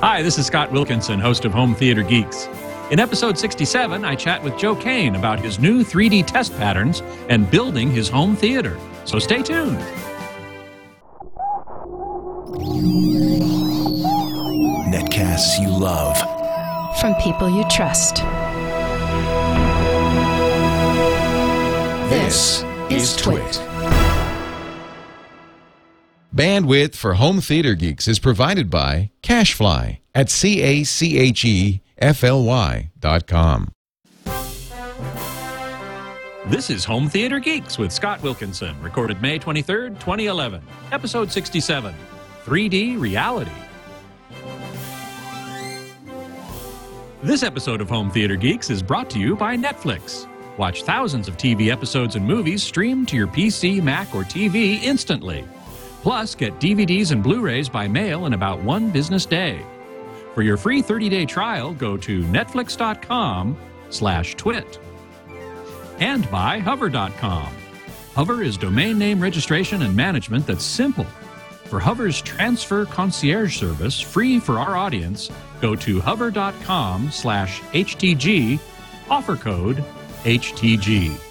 Hi, this is Scott Wilkinson, host of Home Theater Geeks. In episode 67, I chat with Joe Kane about his new 3D test patterns and building his home theater. So stay tuned. Netcasts you love. From people you trust. This is Twit. Bandwidth for home theater geeks is provided by CacheFly at c a c h e f l y dot com. This is Home Theater Geeks with Scott Wilkinson, recorded May 23rd, 2011, episode 67 3D Reality. This episode of Home Theater Geeks is brought to you by Netflix. Watch thousands of TV episodes and movies streamed to your PC, Mac, or TV instantly. Plus, get DVDs and Blu-rays by mail in about one business day. For your free 30-day trial, go to netflix.com slash twit. And by hover.com. Hover is domain name registration and management that's simple. For Hover's transfer concierge service, free for our audience, go to hover.com slash HTG, offer code HTG.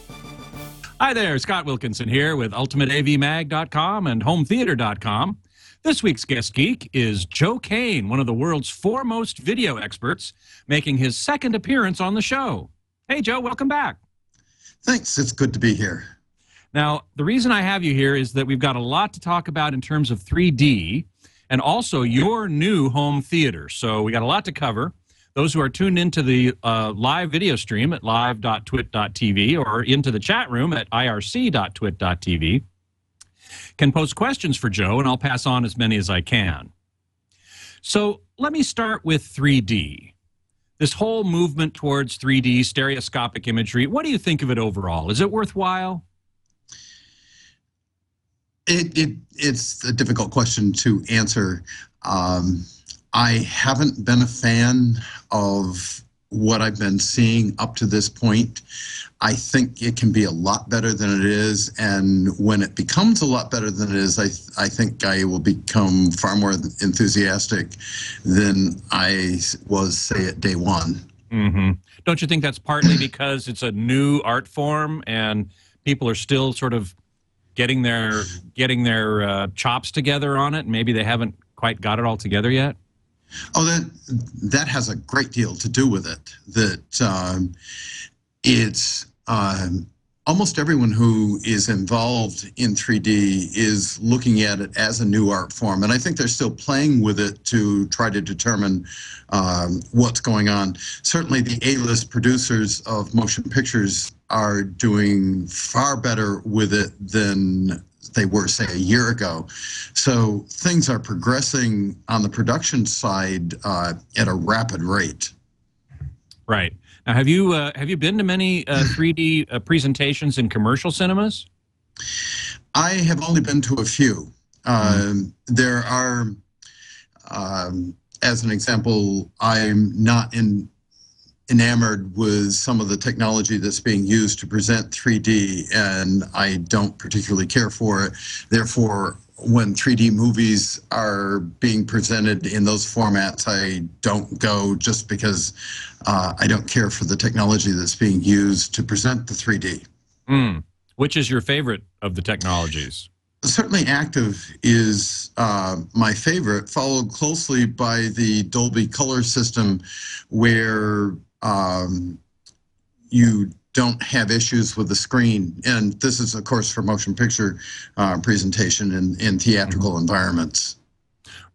Hi there, Scott Wilkinson here with UltimateAVMag.com and HomeTheater.com. This week's guest geek is Joe Kane, one of the world's foremost video experts, making his second appearance on the show. Hey, Joe, welcome back. Thanks. It's good to be here. Now, the reason I have you here is that we've got a lot to talk about in terms of 3D and also your new home theater. So we got a lot to cover. Those who are tuned into the uh, live video stream at live.twit.tv or into the chat room at irc.twit.tv can post questions for Joe, and I'll pass on as many as I can. So let me start with 3D. This whole movement towards 3D stereoscopic imagery, what do you think of it overall? Is it worthwhile? It, it it's a difficult question to answer. Um, I haven't been a fan of what I've been seeing up to this point. I think it can be a lot better than it is, and when it becomes a lot better than it is, I I think I will become far more enthusiastic than I was say at day one. Mm-hmm. Don't you think that's partly because it's a new art form and people are still sort of getting their getting their uh, chops together on it? Maybe they haven't quite got it all together yet. Oh, that that has a great deal to do with it. That um, it's um, almost everyone who is involved in 3D is looking at it as a new art form, and I think they're still playing with it to try to determine um, what's going on. Certainly, the A-list producers of motion pictures are doing far better with it than they were, say, a year ago. So things are progressing on the production side uh, at a rapid rate. Right. Now, have you uh, have you been to many uh, 3D uh, presentations in commercial cinemas? I have only been to a few. Mm. There are, um, as an example, I'm not in enamored with some of the technology that's being used to present 3D, and I don't particularly care for it. Therefore, when 3D movies are being presented in those formats, I don't go just because uh, I don't care for the technology that's being used to present the 3D. Mm. Which is your favorite of the technologies? Certainly, Active is uh, my favorite, followed closely by the Dolby Color system, where um, you don't have issues with the screen. And this is, of course, for motion picture uh, presentation in, in theatrical mm-hmm. environments.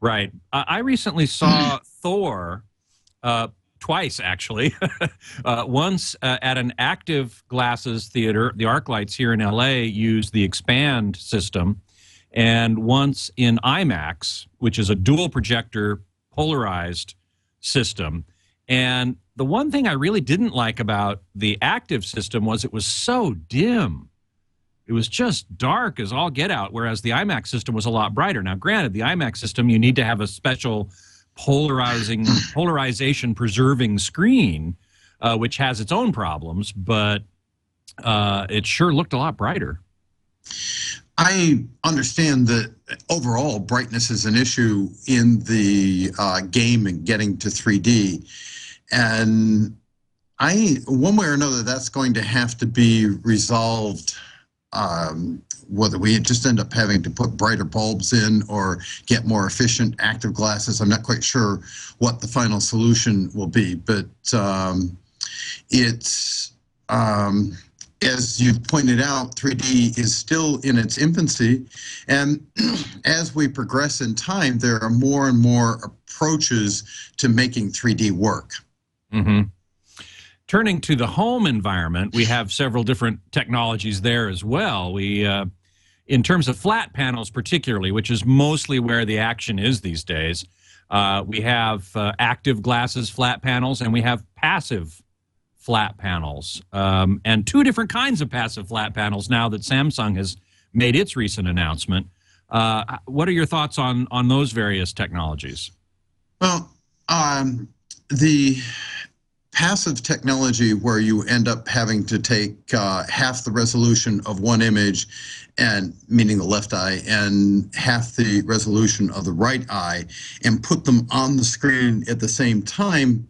Right. I recently saw Thor uh, twice, actually. uh, once uh, at an active glasses theater, the ArcLights here in LA use the XpanD system, and once in IMAX, which is a dual projector polarized system. And the one thing I really didn't like about the active system was it was so dim. It was just dark as all get out, whereas the IMAX system was a lot brighter. Now, granted, the IMAX system, you need to have a special polarizing, polarization preserving screen, uh, which has its own problems, but uh, it sure looked a lot brighter. I understand that overall brightness is an issue in the uh, game and getting to 3D, and I one way or another that's going to have to be resolved. Um, whether we just end up having to put brighter bulbs in or get more efficient active glasses, I'm not quite sure what the final solution will be, but um, it's um, as you pointed out, 3D is still in its infancy. And as we progress in time, there are more and more approaches to making 3D work. Mm-hmm. Turning to the home environment, we have several different technologies there as well. We, uh, in terms of flat panels, particularly, which is mostly where the action is these days, uh, we have uh, active glasses flat panels and we have passive flat panels, um, and two different kinds of passive flat panels now that Samsung has made its recent announcement. Uh, what are your thoughts on on those various technologies? Well, um, the passive technology where you end up having to take uh, half the resolution of one image and meaning the left eye and half the resolution of the right eye and put them on the screen at the same time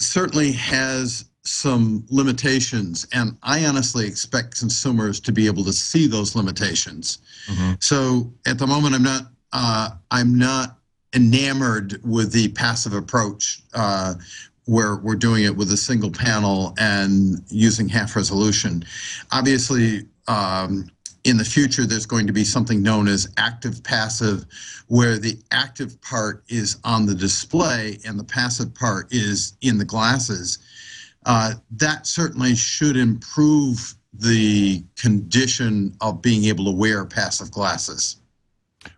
certainly has some limitations, and I honestly expect consumers to be able to see those limitations. Mm-hmm. So at the moment, I'm not uh, I'm not enamored with the passive approach uh, where we're doing it with a single panel and using half resolution. Obviously, um, in the future, there's going to be something known as active passive, where the active part is on the display and the passive part is in the glasses. Uh, that certainly should improve the condition of being able to wear passive glasses.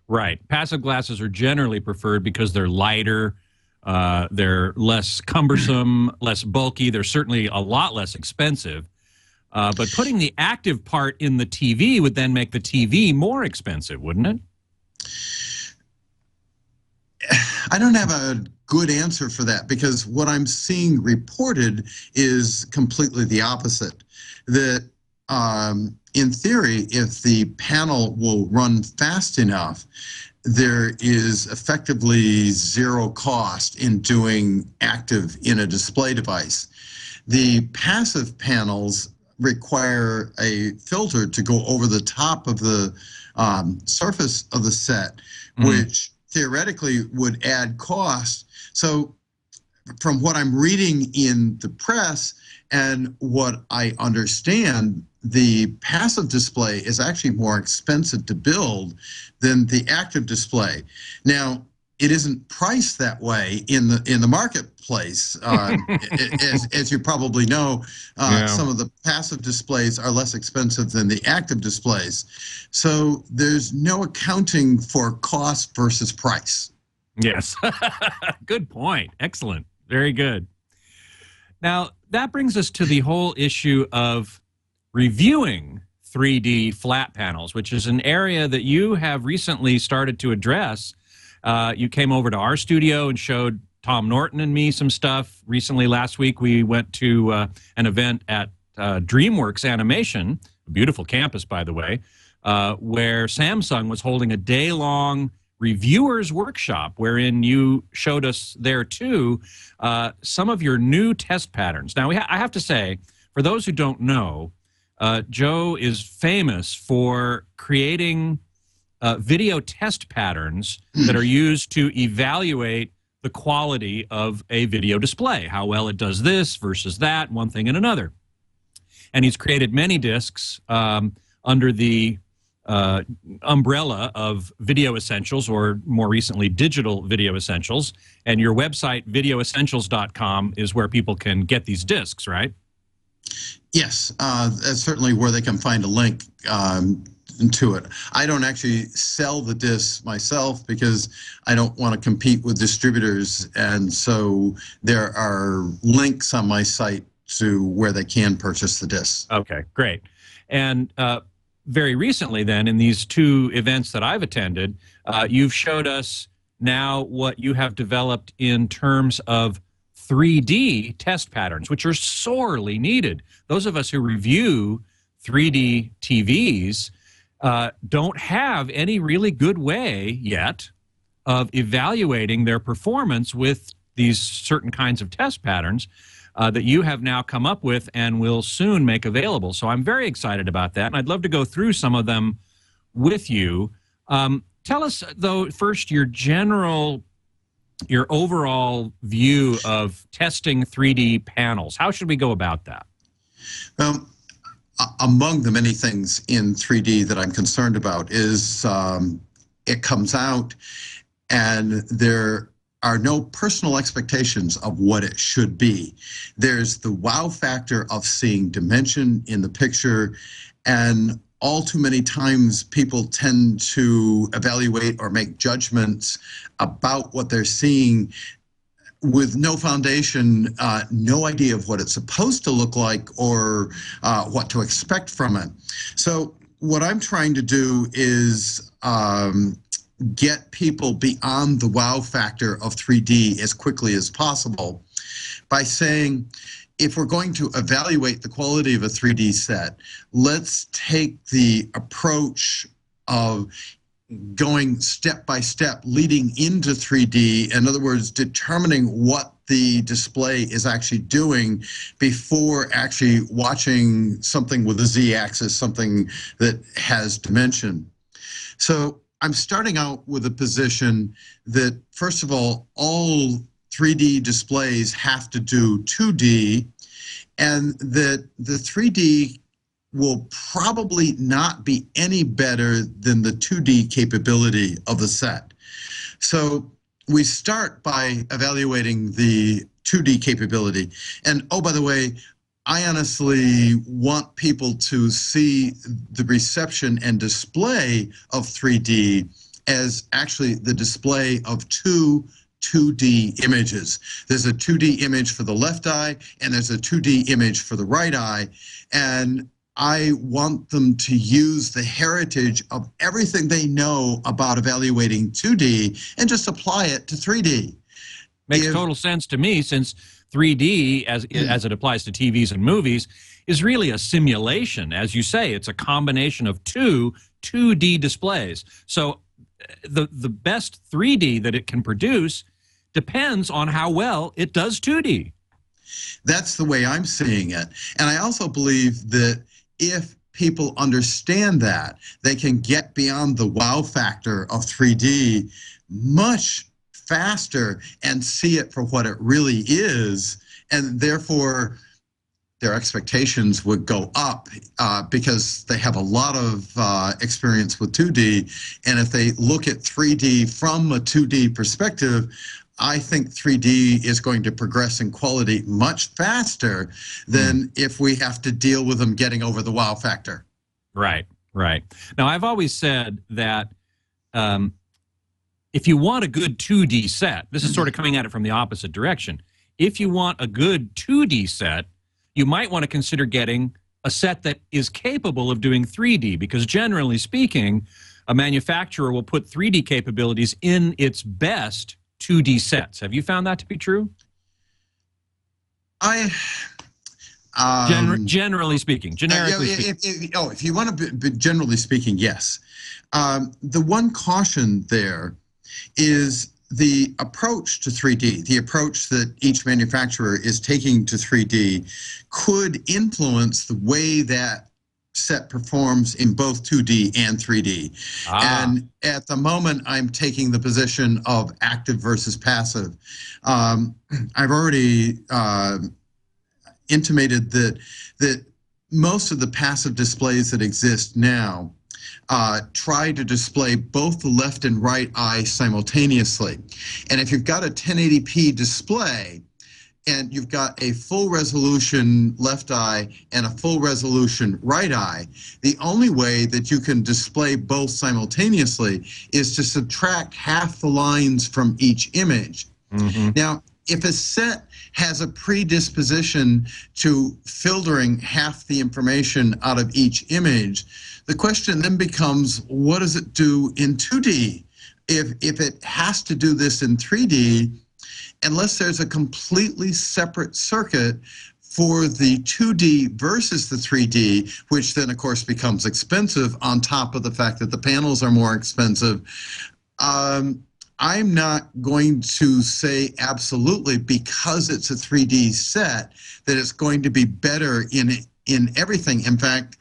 Right. Passive glasses are generally preferred because they're lighter, uh, they're less cumbersome, less bulky, they're certainly a lot less expensive. Uh, but putting the active part in the TV would then make the TV more expensive, wouldn't it? I don't have a good answer for that because what I'm seeing reported is completely the opposite. That um, in theory, if the panel will run fast enough, there is effectively zero cost in doing active in a display device. The passive panels require a filter to go over the top of the um, surface of the set, mm-hmm. which theoretically would add cost. So, from what I'm reading in the press and what I understand, the passive display is actually more expensive to build than the active display. Now, it isn't priced that way in the in the marketplace. Uh, as, as you probably know, uh, yeah. some of the passive displays are less expensive than the active displays. So there's no accounting for cost versus price. Yes, good point. Excellent. Very good. Now that brings us to the whole issue of reviewing 3D flat panels, which is an area that you have recently started to address uh, you came over to our studio and showed Tom Norton and me some stuff. Recently, last week, we went to uh, an event at uh, DreamWorks Animation, a beautiful campus, by the way, uh, where Samsung was holding a day long reviewers workshop wherein you showed us there too uh, some of your new test patterns. Now, ha- I have to say, for those who don't know, uh, Joe is famous for creating uh, video test patterns that are used to evaluate the quality of a video display, how well it does this versus that, one thing and another. And he's created many discs um, under the uh, umbrella of Video Essentials, or more recently, Digital Video Essentials. And your website, videoessentials.com, is where people can get these discs, right? Yes, uh, that's certainly where they can find a link. Um, to it. I don't actually sell the discs myself because I don't want to compete with distributors. And so there are links on my site to where they can purchase the discs. Okay, great. And uh, very recently, then, in these two events that I've attended, uh, you've showed us now what you have developed in terms of 3D test patterns, which are sorely needed. Those of us who review 3D TVs uh, don't have any really good way yet of evaluating their performance with these certain kinds of test patterns uh, that you have now come up with and will soon make available. So I'm very excited about that, and I'd love to go through some of them with you. Um, tell us, though, first your general, your overall view of testing 3D panels. How should we go about that? Well, among the many things in 3D that I'm concerned about is um, it comes out and there are no personal expectations of what it should be. There's the wow factor of seeing dimension in the picture, and all too many times people tend to evaluate or make judgments about what they're seeing with no foundation, uh, no idea of what it's supposed to look like or uh, what to expect from it. So, what I'm trying to do is um, get people beyond the wow factor of 3D as quickly as possible by saying, if we're going to evaluate the quality of a 3D set, let's take the approach of going step by step leading into 3D. In other words, determining what the display is actually doing before actually watching something with a z axis, something that has dimension. So I'm starting out with a position that, first of all, all 3D displays have to do 2D, and that the 3D will probably not be any better than the 2D capability of the set. So we start by evaluating the 2D capability. And oh, by the way, I honestly want people to see the reception and display of 3D as actually the display of two 2D images. There's a 2D image for the left eye and there's a 2D image for the right eye. And I want them to use the heritage of everything they know about evaluating 2D and just apply it to 3D. Makes if, total sense to me since 3D, as mm. as it applies to TVs and movies, is really a simulation. As you say, it's a combination of two 2D displays. So the the best 3D that it can produce depends on how well it does 2D. That's the way I'm seeing it. And I also believe that if people understand that, they can get beyond the wow factor of 3D much faster and see it for what it really is. And therefore, their expectations would go up uh, because they have a lot of uh, experience with 2D. And if they look at 3D from a 2D perspective, I think 3D is going to progress in quality much faster than mm. if we have to deal with them getting over the wow factor. Right, right. Now, I've always said that um, if you want a good 2D set, this is sort of coming at it from the opposite direction. If you want a good 2D set, you might want to consider getting a set that is capable of doing 3D because generally speaking, a manufacturer will put 3D capabilities in its best 2D sets. Have you found that to be true? I um, Gen- generally speaking, generically uh, if, speaking. If, oh, if you want to be, generally speaking, yes. Um, the one caution there is the approach to 3D, the approach that each manufacturer is taking to 3D, could influence the way that set performs in both 2D and 3D. Ah. And at the moment, I'm taking the position of active versus passive. Um, I've already uh, intimated that that most of the passive displays that exist now uh, try to display both the left and right eye simultaneously. And if you've got a 1080p display, and you've got a full resolution left eye and a full resolution right eye, the only way that you can display both simultaneously is to subtract half the lines from each image. Mm-hmm. Now, if a set has a predisposition to filtering half the information out of each image, the question then becomes what does it do in 2D? If, if it has to do this in 3D, unless there's a completely separate circuit for the 2D versus the 3D, which then, of course, becomes expensive on top of the fact that the panels are more expensive, um, I'm not going to say absolutely because it's a 3D set that it's going to be better in in everything. In fact,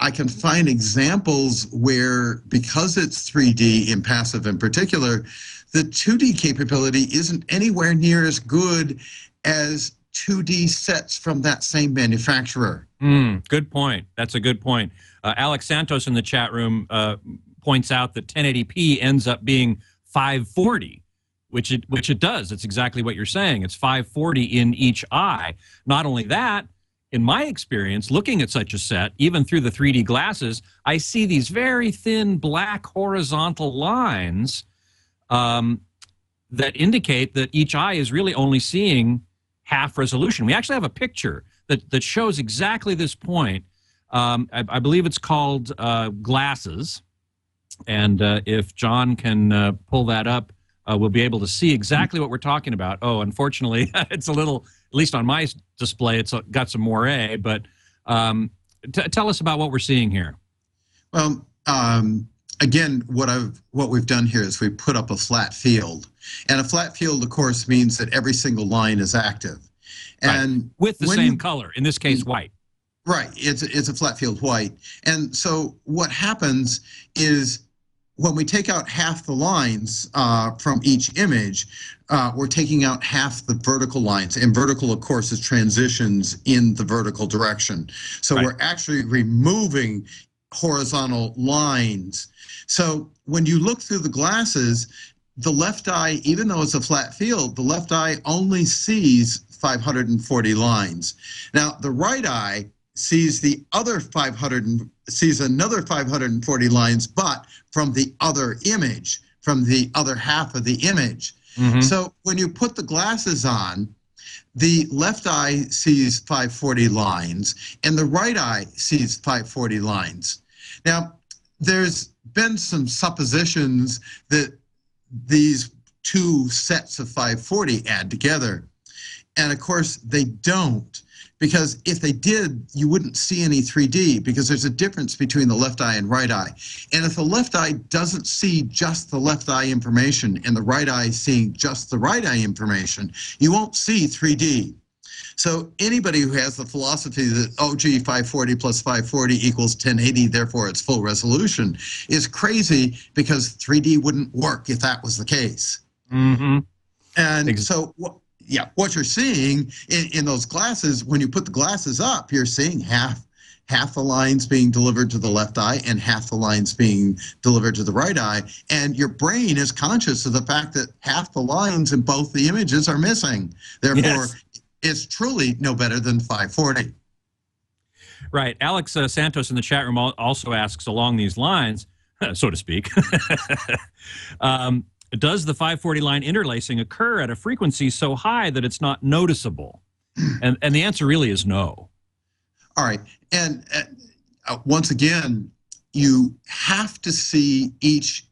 I can find examples where because it's 3D in passive in particular, the 2D capability isn't anywhere near as good as 2D sets from that same manufacturer. Mm, good point. That's a good point. Uh, Alex Santos in the chat room uh, points out that 1080p ends up being 540 which it which it does. It's exactly what you're saying. It's 540 in each eye. Not only that in my experience looking at such a set even through the 3d glasses i see these very thin black horizontal lines um, that indicate that each eye is really only seeing half resolution. We actually have a picture that, that shows exactly this point. Um, I, I, believe it's called uh, glasses and uh, if John can uh, pull that up, uh, we'll be able to see exactly what we're talking about. Oh, unfortunately, it's a little, at least on my display, it's got some moire. But um, t- tell us about what we're seeing here. Well, um, again, what I've what we've done here is we put up a flat field, and a flat field, of course, means that every single line is active, and right. with the same you, color. In this case, white. Right. It's it's a flat field white, and so what happens is when we take out half the lines uh, from each image, uh, we're taking out half the vertical lines. And vertical, of course, is transitions in the vertical direction. So right. we're actually removing horizontal lines. So when you look through the glasses, the left eye, even though it's a flat field, the left eye only sees 540 lines. Now, the right eye sees the other 500 sees another 540 lines but from the other image from the other half of the image. Mm-hmm. so when you put the glasses on the left eye sees 540 lines and the right eye sees 540 lines. Now there's been some suppositions that these two sets of 540 add together and of course they don't because if they did, you wouldn't see any 3D because there's a difference between the left eye and right eye. And if the left eye doesn't see just the left eye information and the right eye seeing just the right eye information, you won't see 3D. So anybody who has the philosophy that oh gee 540 plus 540 equals 1080, therefore it's full resolution, is crazy because 3D wouldn't work if that was the case. Mm-hmm. And so yeah, what you're seeing in, in those glasses, when you put the glasses up, you're seeing half half the lines being delivered to the left eye and half the lines being delivered to the right eye. And your brain is conscious of the fact that half the lines in both the images are missing. Therefore, yes. it's truly no better than 540. Right. Alex uh, Santos in the chat room also asks along these lines, so to speak. um, does the 540 line interlacing occur at a frequency so high that it's not noticeable? and, and the answer really is no. All right. And uh, once again, you have to see each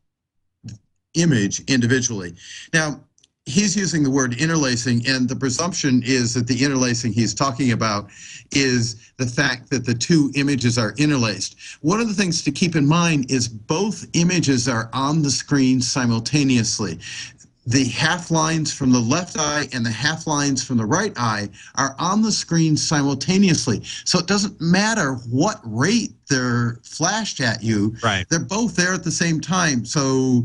image individually. Now, he's using the word interlacing, and the presumption is that the interlacing he's talking about is the fact that the two images are interlaced. One of the things to keep in mind is both images are on the screen simultaneously. The half lines from the left eye and the half lines from the right eye are on the screen simultaneously. So it doesn't matter what rate they're flashed at you. Right. They're both there at the same time. So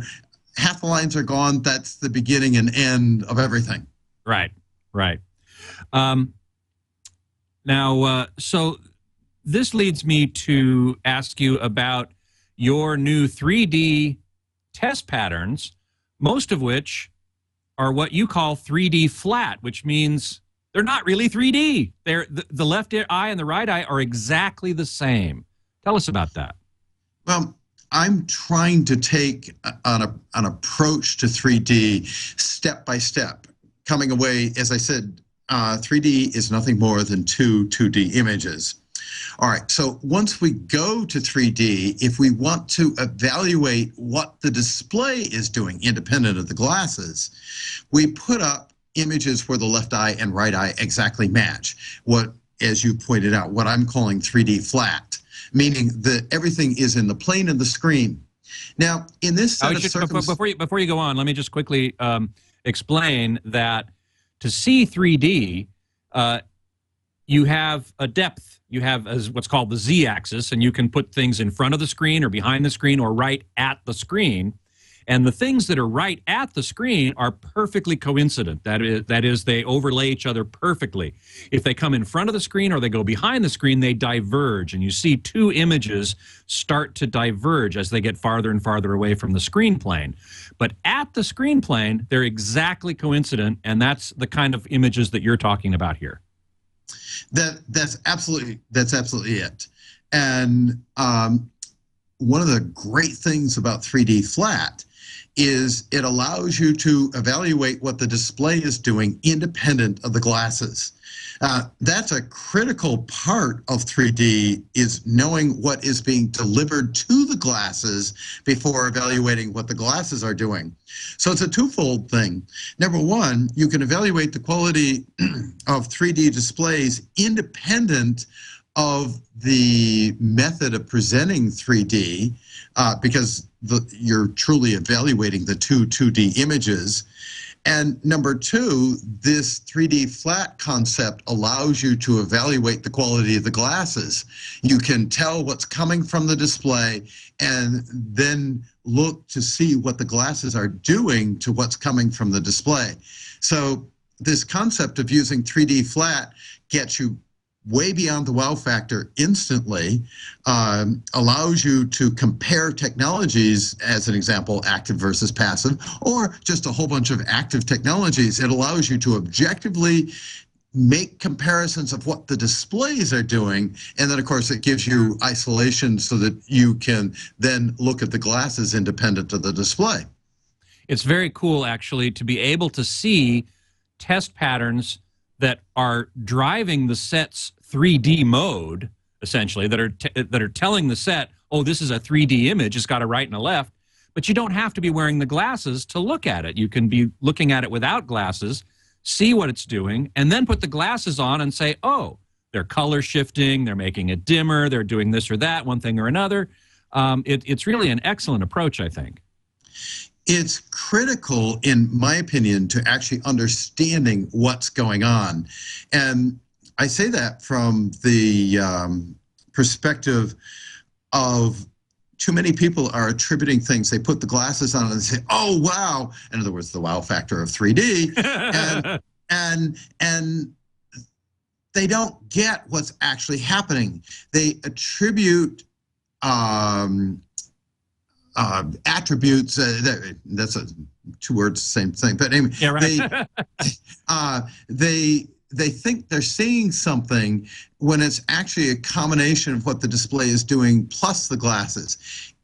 half the lines are gone. That's the beginning and end of everything. Right, right. Um, now, uh, so this leads me to ask you about your new 3D test patterns, most of which are what you call 3D flat, which means they're not really 3D. They're the, the left eye and the right eye are exactly the same. Tell us about that. Well, I'm trying to take an, an approach to 3D step by step, coming away, as I said, uh, 3D is nothing more than two 2D images. All right, so once we go to 3D, if we want to evaluate what the display is doing independent of the glasses, we put up images where the left eye and right eye exactly match. What as you pointed out, what I'm calling 3D flat, meaning that everything is in the plane of the screen. Now, in this set I of just, before, circumstances, before you before you go on, let me just quickly um, explain that to see 3D, uh, you have a depth. You have as what's called the z-axis, and you can put things in front of the screen or behind the screen or right at the screen. And the things that are right at the screen are perfectly coincident. That is, that is, they overlay each other perfectly. If they come in front of the screen or they go behind the screen, they diverge. And you see two images start to diverge as they get farther and farther away from the screen plane. But at the screen plane, they're exactly coincident. And that's the kind of images that you're talking about here. that that's absolutely that's absolutely it. And um, one of the great things about 3D flat is it allows you to evaluate what the display is doing independent of the glasses. Uh, that's a critical part of 3D is knowing what is being delivered to the glasses before evaluating what the glasses are doing. So it's a twofold thing. Number one, you can evaluate the quality of 3D displays independent of the method of presenting 3D uh, because the, you're truly evaluating the two 2D images. And number two, this 3D flat concept allows you to evaluate the quality of the glasses. You can tell what's coming from the display and then look to see what the glasses are doing to what's coming from the display. So this concept of using 3D flat gets you way beyond the wow factor instantly, um, allows you to compare technologies, as an example, active versus passive, or just a whole bunch of active technologies. It allows you to objectively make comparisons of what the displays are doing and then of course it gives you isolation so that you can then look at the glasses independent of the display It's very cool, actually, to be able to see test patterns that are driving the set's 3D mode, essentially, that are t- that are telling the set, "Oh, this is a 3D image. It's got a right and a left." But you don't have to be wearing the glasses to look at it. You can be looking at it without glasses, see what it's doing, and then put the glasses on and say, "Oh, they're color shifting. They're making it dimmer. They're doing this or that, one thing or another." Um, it, it's really an excellent approach, I think. It's critical, in my opinion, to actually understanding what's going on. And I say that from the um, perspective of too many people are attributing things. They put the glasses on and say, "Oh, wow!" In other words, the wow factor of 3D, and and and they don't get what's actually happening. They attribute um, uh, attributes. Uh, that, that's a two words, same thing. But anyway, yeah, right. they uh, they they think they're seeing something when it's actually a combination of what the display is doing plus the glasses.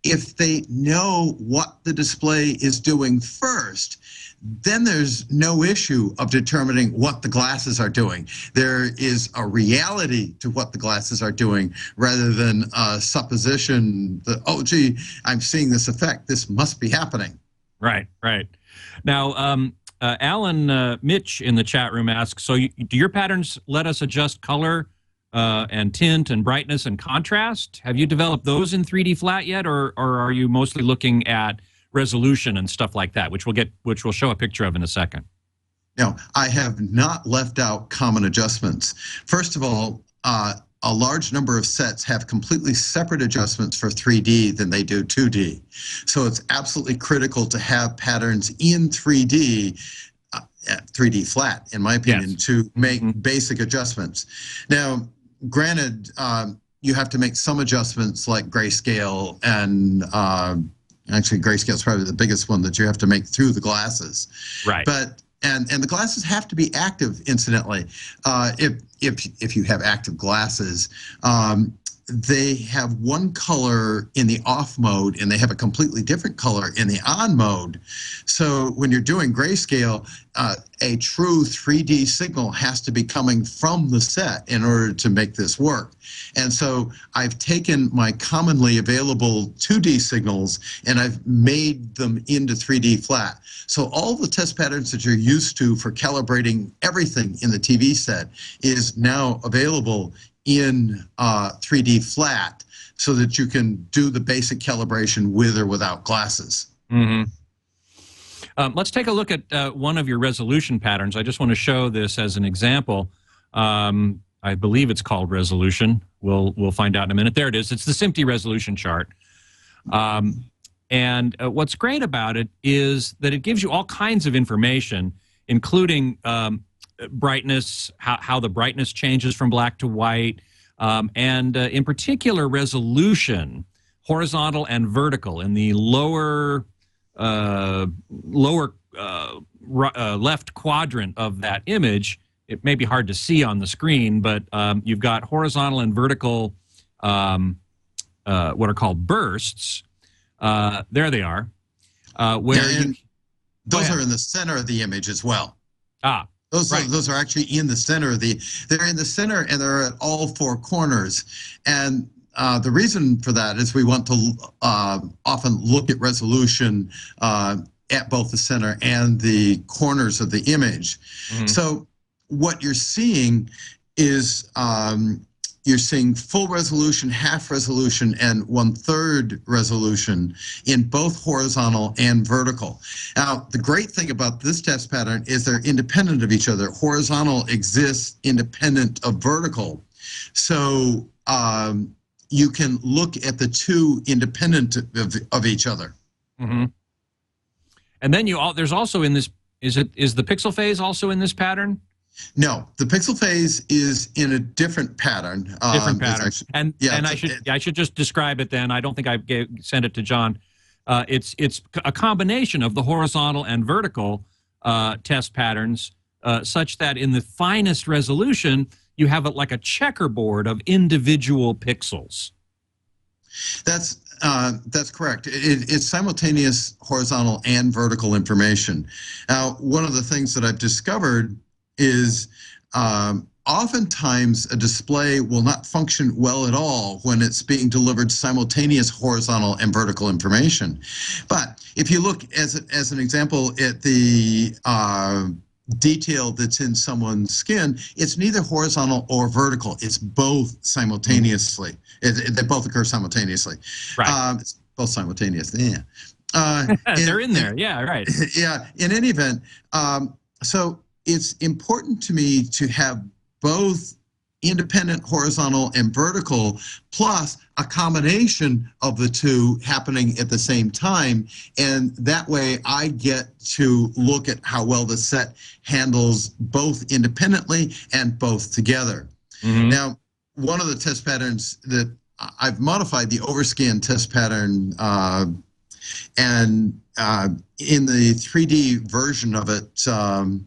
If they know what the display is doing first, then there's no issue of determining what the glasses are doing. There is a reality to what the glasses are doing rather than a supposition that, oh, gee, I'm seeing this effect. This must be happening. Right, right. Now, um, uh, Alan uh, Mitch in the chat room asks, so you, do your patterns let us adjust color uh, and tint and brightness and contrast? Have you developed those in 3D flat yet, or, or are you mostly looking at resolution and stuff like that, which we'll get, which we'll show a picture of in a second? Now, I have not left out common adjustments. First of all, uh, a large number of sets have completely separate adjustments for 3D than they do 2D. So it's absolutely critical to have patterns in 3D, uh, 3D flat, in my opinion, Yes. to make Mhm. basic adjustments. Now, granted, um, you have to make some adjustments like grayscale and um, actually grayscale is probably the biggest one that you have to make through the glasses Right. but and and the glasses have to be active incidentally uh, if if if you have active glasses um, they have one color in the off mode and they have a completely different color in the on mode. So when you're doing grayscale, uh, a true 3D signal has to be coming from the set in order to make this work. And so I've taken my commonly available 2D signals and I've made them into 3D flat. So all the test patterns that you're used to for calibrating everything in the TV set is now available in uh, 3D flat so that you can do the basic calibration with or without glasses. Mm-hmm. Um, let's take a look at uh, one of your resolution patterns. I just want to show this as an example. Um, I believe it's called resolution. We'll we'll find out in a minute. There it is. It's the SMPTE resolution chart. Um, and uh, what's great about it is that it gives you all kinds of information, including um, brightness, how, how the brightness changes from black to white, um, and uh, in particular, resolution, horizontal and vertical. In the lower, uh, lower uh, uh, left quadrant of that image, it may be hard to see on the screen, but um, you've got horizontal and vertical, um, uh, what are called bursts. Uh, there they are. where those are in the center of the image as well. Ah, those right. are, those are actually in the center of the. They're in the center and they're at all four corners, and uh, the reason for that is we want to uh, often look at resolution uh, at both the center and the corners of the image. Mm-hmm. So what you're seeing is um, you're seeing full resolution, half resolution, and one third resolution in both horizontal and vertical. Now, the great thing about this test pattern is they're independent of each other. Horizontal exists independent of vertical. So um, you can look at the two independent of, of each other. Mm-hmm. And then you all, there's also in this, is it, is the pixel phase also in this pattern? No, the pixel phase is in a different pattern. Different um, pattern. And yeah, and I should it, I should just describe it then. I don't think I gave, sent it to John. Uh, it's it's a combination of the horizontal and vertical uh, test patterns, uh, such that in the finest resolution you have it like a checkerboard of individual pixels. That's uh, that's correct. It, it's simultaneous horizontal and vertical information. Now, one of the things that I've discovered is um, oftentimes a display will not function well at all when it's being delivered simultaneous horizontal and vertical information. But if you look as, as an example at the uh, detail that's in someone's skin, it's neither horizontal or vertical. It's both simultaneously. It, it, they both occur simultaneously. Right. Um, both simultaneous. Yeah. Uh, They're in, in there. Yeah, right. Yeah. In any event, um, so it's important to me to have both independent horizontal and vertical plus a combination of the two happening at the same time and that way i get to look at how well the set handles both independently and both together mm-hmm. now one of the test patterns that i've modified the overscan test pattern uh, and uh, in the 3d version of it um,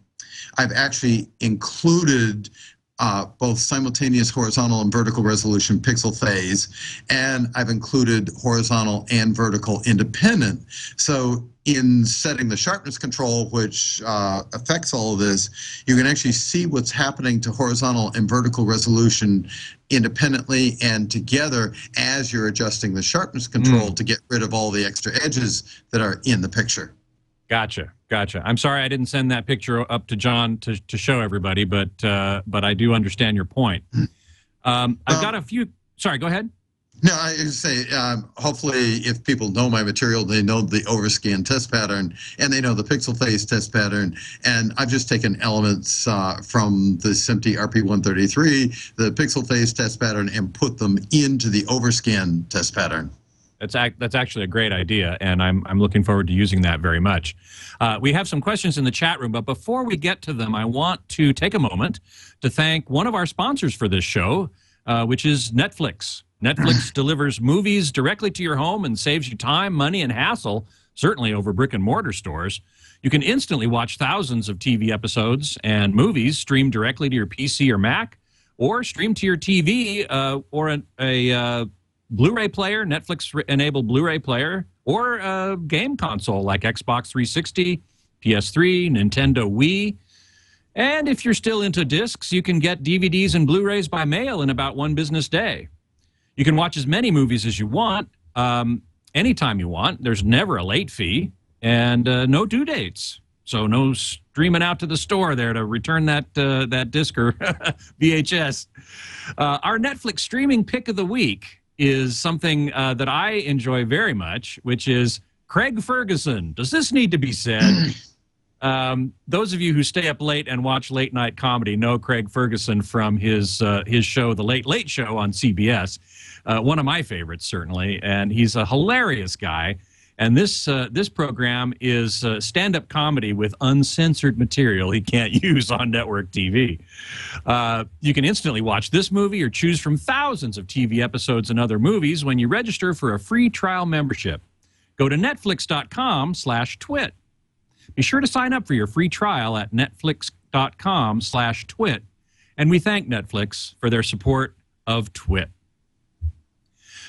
I've actually included uh, both simultaneous horizontal and vertical resolution pixel phase, and I've included horizontal and vertical independent. So in setting the sharpness control, which uh, affects all of this, you can actually see what's happening to horizontal and vertical resolution independently and together as you're adjusting the sharpness control mm. to get rid of all the extra edges that are in the picture. Gotcha, gotcha. I'm sorry I didn't send that picture up to John to, to show everybody, but uh, but I do understand your point. Um, I've got a few. Sorry, go ahead. No, I say um, hopefully if people know my material, they know the overscan test pattern and they know the pixel phase test pattern. And I've just taken elements uh, from the SMPTE RP133, the pixel phase test pattern, and put them into the overscan test pattern. That's ac- that's actually a great idea, and I'm I'm looking forward to using that very much. Uh, we have some questions in the chat room, but before we get to them, I want to take a moment to thank one of our sponsors for this show, uh, which is Netflix. Netflix delivers movies directly to your home and saves you time, money, and hassle. Certainly over brick and mortar stores. You can instantly watch thousands of TV episodes and movies streamed directly to your PC or Mac or stream to your TV uh, or a, a uh, Blu-ray player, Netflix-enabled Blu-ray player, or a game console like Xbox 360, PS3, Nintendo Wii. And if you're still into discs, you can get DVDs and Blu-rays by mail in about one business day. You can watch as many movies as you want, um, anytime you want. There's never a late fee and uh, no due dates. So no streaming out to the store there to return that uh, that disc or VHS. Uh, our Netflix streaming pick of the week is something uh, that I enjoy very much, which is Craig Ferguson. Does this need to be said? Um, those of you who stay up late and watch late night comedy know Craig Ferguson from his uh, his show, The Late Late Show on CBS. Uh, one of my favorites, certainly, and he's a hilarious guy. And this uh, this program is uh, stand up comedy with uncensored material he can't use on network TV. Uh, you can instantly watch this movie or choose from thousands of TV episodes and other movies when you register for a free trial membership. Go to netflix.com/twit. Be sure to sign up for your free trial at netflix.com slash twit. And we thank Netflix for their support of Twit.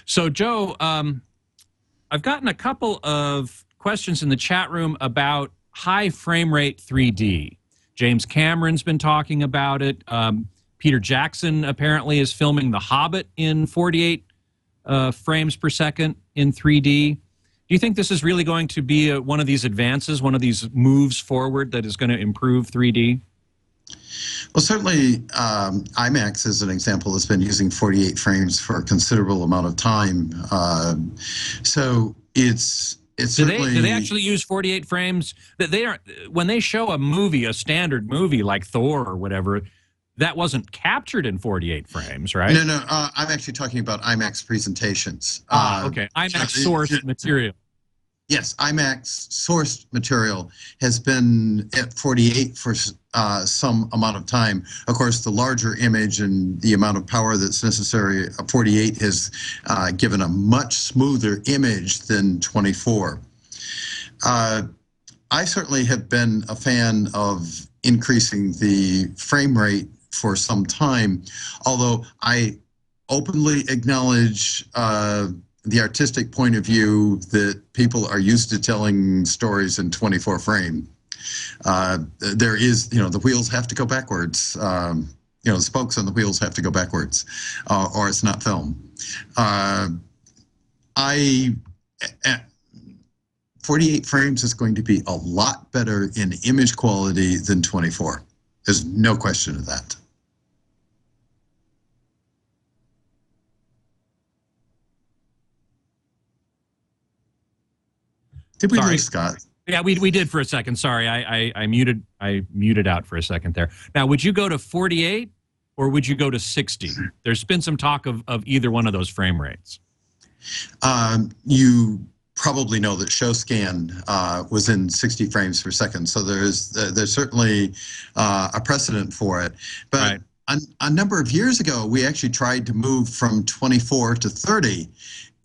So, Joe, um, I've gotten a couple of questions in the chat room about high frame rate 3D. James Cameron's been talking about it. Um, Peter Jackson apparently is filming The Hobbit in 48 uh, frames per second in 3D. Do you think this is really going to be a, one of these advances, one of these moves forward that is going to improve 3D? Well, certainly, um, IMAX, as an example, that's been using 48 frames for a considerable amount of time. Uh, so it's it's do they do they actually use 48 frames? That they are when they show a movie, a standard movie like Thor or whatever. That wasn't captured in 48 frames, right? No, no. Uh, I'm actually talking about IMAX presentations. Ah, uh, okay. IMAX source material. Yes, IMAX sourced material has been at 48 for uh, some amount of time. Of course, the larger image and the amount of power that's necessary, 48 has uh, given a much smoother image than 24. Uh, I certainly have been a fan of increasing the frame rate for some time, although I openly acknowledge uh, the artistic point of view that people are used to telling stories in 24 frame. Uh, there is, you know, the wheels have to go backwards. Um, you know, the spokes on the wheels have to go backwards, uh, or it's not film. Uh, I. 48 frames is going to be a lot better in image quality than 24. There's no question of that. Did we Sorry. lose Scott? Yeah, we, we did for a second. Sorry, I, I, I muted I muted out for a second there. Now, would you go to 48 or would you go to 60? There's been some talk of, of either one of those frame rates. Um, you probably know that ShowScan uh, was in 60 frames per second, so there's uh, there's certainly uh, a precedent for it. But right. a, a number of years ago, we actually tried to move from 24 to 30,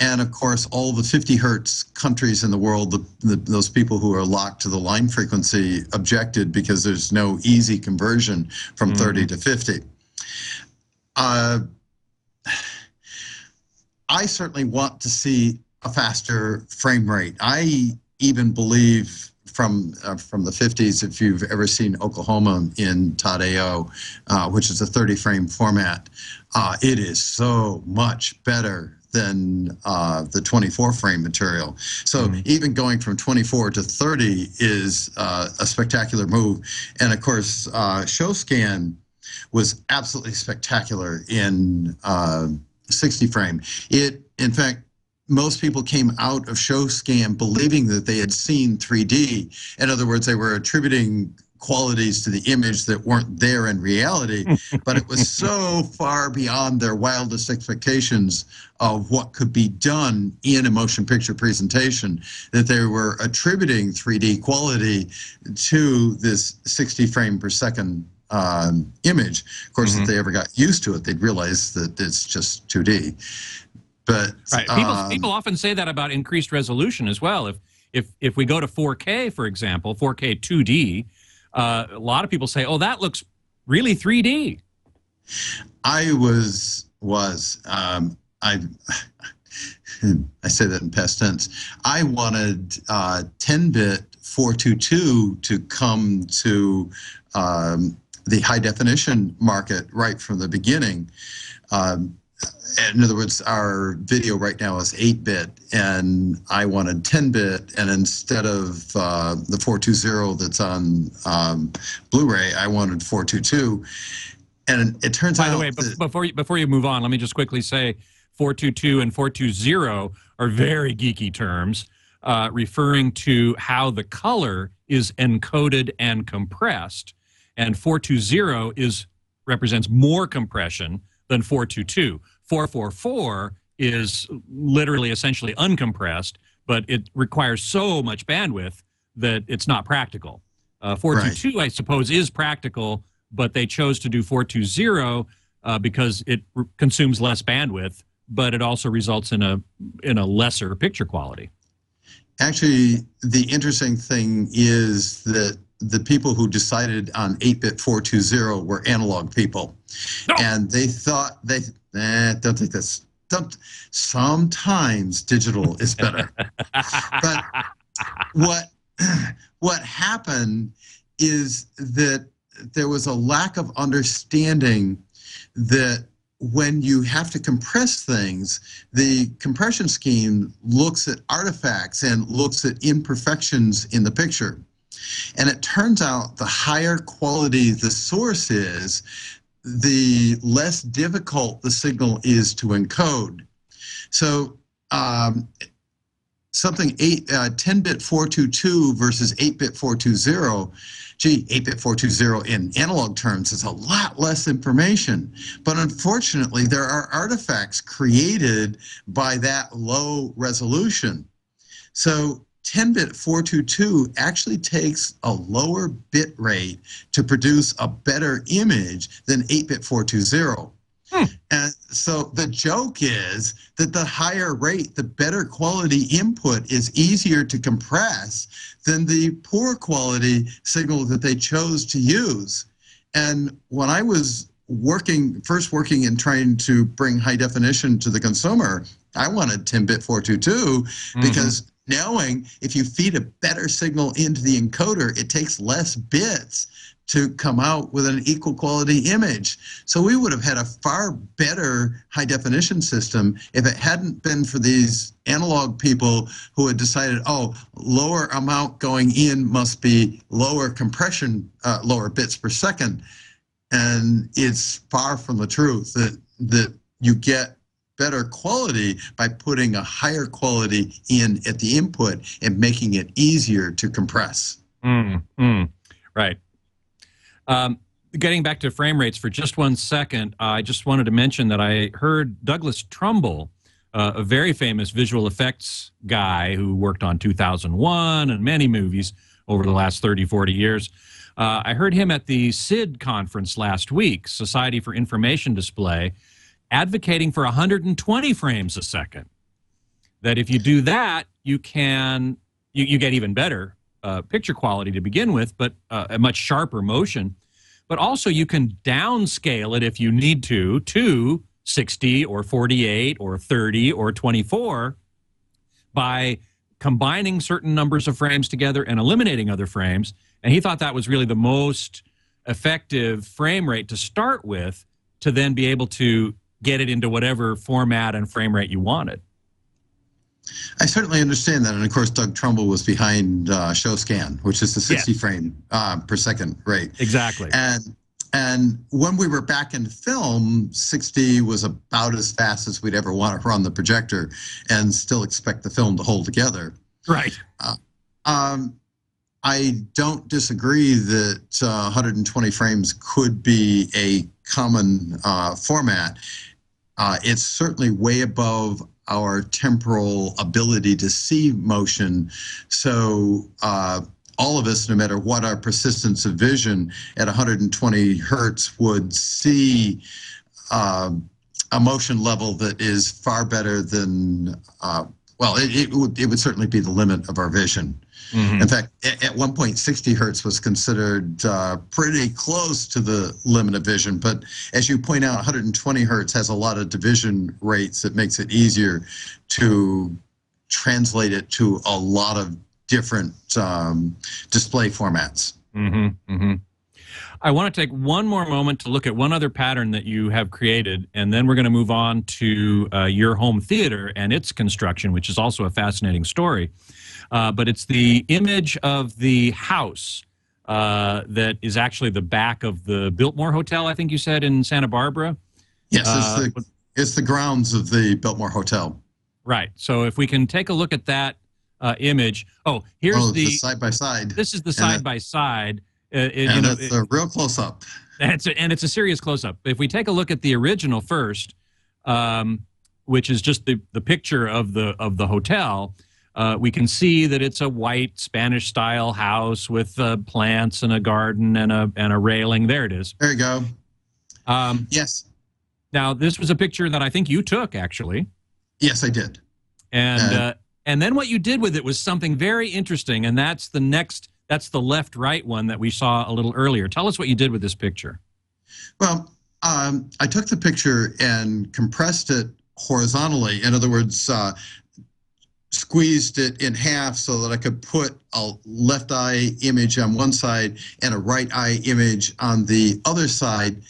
and of course, all the 50 hertz countries in the world, the, the, those people who are locked to the line frequency objected because there's no easy conversion from mm-hmm. 30 to 50. Uh, I certainly want to see a faster frame rate. I even believe from uh, from the 50s, if you've ever seen Oklahoma in Todd AO, uh, which is a 30 frame format, uh, it is so much better than uh, the 24 frame material. So mm-hmm. even going from 24 to 30 is uh, a spectacular move. And of course, uh, ShowScan was absolutely spectacular in uh, 60 frame. It, in fact, most people came out of ShowScan believing that they had seen 3D. In other words, they were attributing qualities to the image that weren't there in reality, but it was so far beyond their wildest expectations of what could be done in a motion picture presentation that they were attributing 3D quality to this 60 frame per second um, image. Of course, mm-hmm. if they ever got used to it, they'd realize that it's just 2D. But right. people, um, people often say that about increased resolution as well. If if if we go to 4K, for example, 4K 2D, uh, a lot of people say, "Oh, that looks really 3D." I was was um, I. I say that in past tense. I wanted uh, 10-bit 422 to come to um, the high definition market right from the beginning. Um, in other words, our video right now is 8-bit, and I wanted 10-bit, and instead of uh, the 420 that's on um, Blu-ray, I wanted 422. And it turns By out the way, that- before you, before you move on, let me just quickly say 422 and 420 are very geeky terms, uh, referring to how the color is encoded and compressed, and 420 is represents more compression than 422. 444 is literally essentially uncompressed, but it requires so much bandwidth that it's not practical. Uh, 422, I suppose, is practical, but they chose to do 420 uh, because it r- consumes less bandwidth, but it also results in a in a lesser picture quality. Actually, the interesting thing is that the people who decided on 8-bit 420 were analog people, No. and they thought they eh, don't take this. Don't, sometimes digital is better, but what what happened is that there was a lack of understanding that when you have to compress things, the compression scheme looks at artifacts and looks at imperfections in the picture. And it turns out the higher quality the source is, the less difficult the signal is to encode. So um, something eight, uh, 10-bit 422 versus 8-bit 420, gee, 8-bit 420 in analog terms is a lot less information. But unfortunately, there are artifacts created by that low resolution. So 10-bit 422 actually takes a lower bit rate to produce a better image than 8-bit 420. Hmm. And so the joke is that the higher rate, the better quality input is easier to compress than the poor quality signal that they chose to use. And when I was working, first working and trying to bring high definition to the consumer, I wanted 10 bit 422 mm-hmm. because knowing if you feed a better signal into the encoder, it takes less bits to come out with an equal quality image. So we would have had a far better high definition system if it hadn't been for these analog people who had decided, oh, lower amount going in must be lower compression, uh, lower bits per second. And it's far from the truth that, that you get better quality by putting a higher quality in at the input and making it easier to compress. Mm, mm, right. Um, getting back to frame rates for just one second, I just wanted to mention that I heard Douglas Trumbull, uh, a very famous visual effects guy who worked on 2001 and many movies over the last 30, 40 years. Uh, I heard him at the SID conference last week, Society for Information Display, advocating for 120 frames a second. That if you do that, you can you, you get even better uh, picture quality to begin with, but uh, a much sharper motion. But also, you can downscale it if you need to to 60 or 48 or 30 or 24 by combining certain numbers of frames together and eliminating other frames. And he thought that was really the most effective frame rate to start with to then be able to get it into whatever format and frame rate you wanted. I certainly understand that, and of course, Doug Trumbull was behind uh, ShowScan, which is the 60 Yes. frame uh, per second rate. Exactly. And and when we were back in film, 60 was about as fast as we'd ever want to run the projector, and still expect the film to hold together. Right. Um, I don't disagree that uh, 120 frames could be a common uh, format. Uh, it's certainly way above our temporal ability to see motion. So, uh, all of us, no matter what our persistence of vision at 120 hertz, would see um, a motion level that is far better than, uh, well, it, it, would, it would certainly be the limit of our vision. Mhm. In fact, at one point, 60 hertz was considered uh, pretty close to the limit of vision. But as you point out, 120 hertz has a lot of division rates that makes it easier to translate it to a lot of different um, display formats. hmm hmm I want to take one more moment to look at one other pattern that you have created, and then we're going to move on to uh, your home theater and its construction, which is also a fascinating story. Uh, but it's the image of the house uh, that is actually the back of the Biltmore Hotel, I think you said, in Santa Barbara. Yes, Uh, it's, the, it's the grounds of the Biltmore Hotel. Right. So if we can take a look at that uh, image. Oh, here's oh, the. side by side. This is the side by side. Uh, And know, it's a real close up. And it's a, and it's a serious close up. If we take a look at the original first, um, which is just the, the picture of the of the hotel, uh, we can see that it's a white Spanish style house with uh, plants and a garden and a and a railing. There it is. There you go. Um, Yes. now this was a picture that I think you took actually, Yes, I did. and Uh, uh, and then what you did with it was something very interesting, and that's the next. That's the left right one that we saw a little earlier. Tell us what you did with this picture. Well, um, I took the picture and compressed it horizontally. In other words, uh, squeezed it in half so that I could put a left eye image on one side and a right eye image on the other side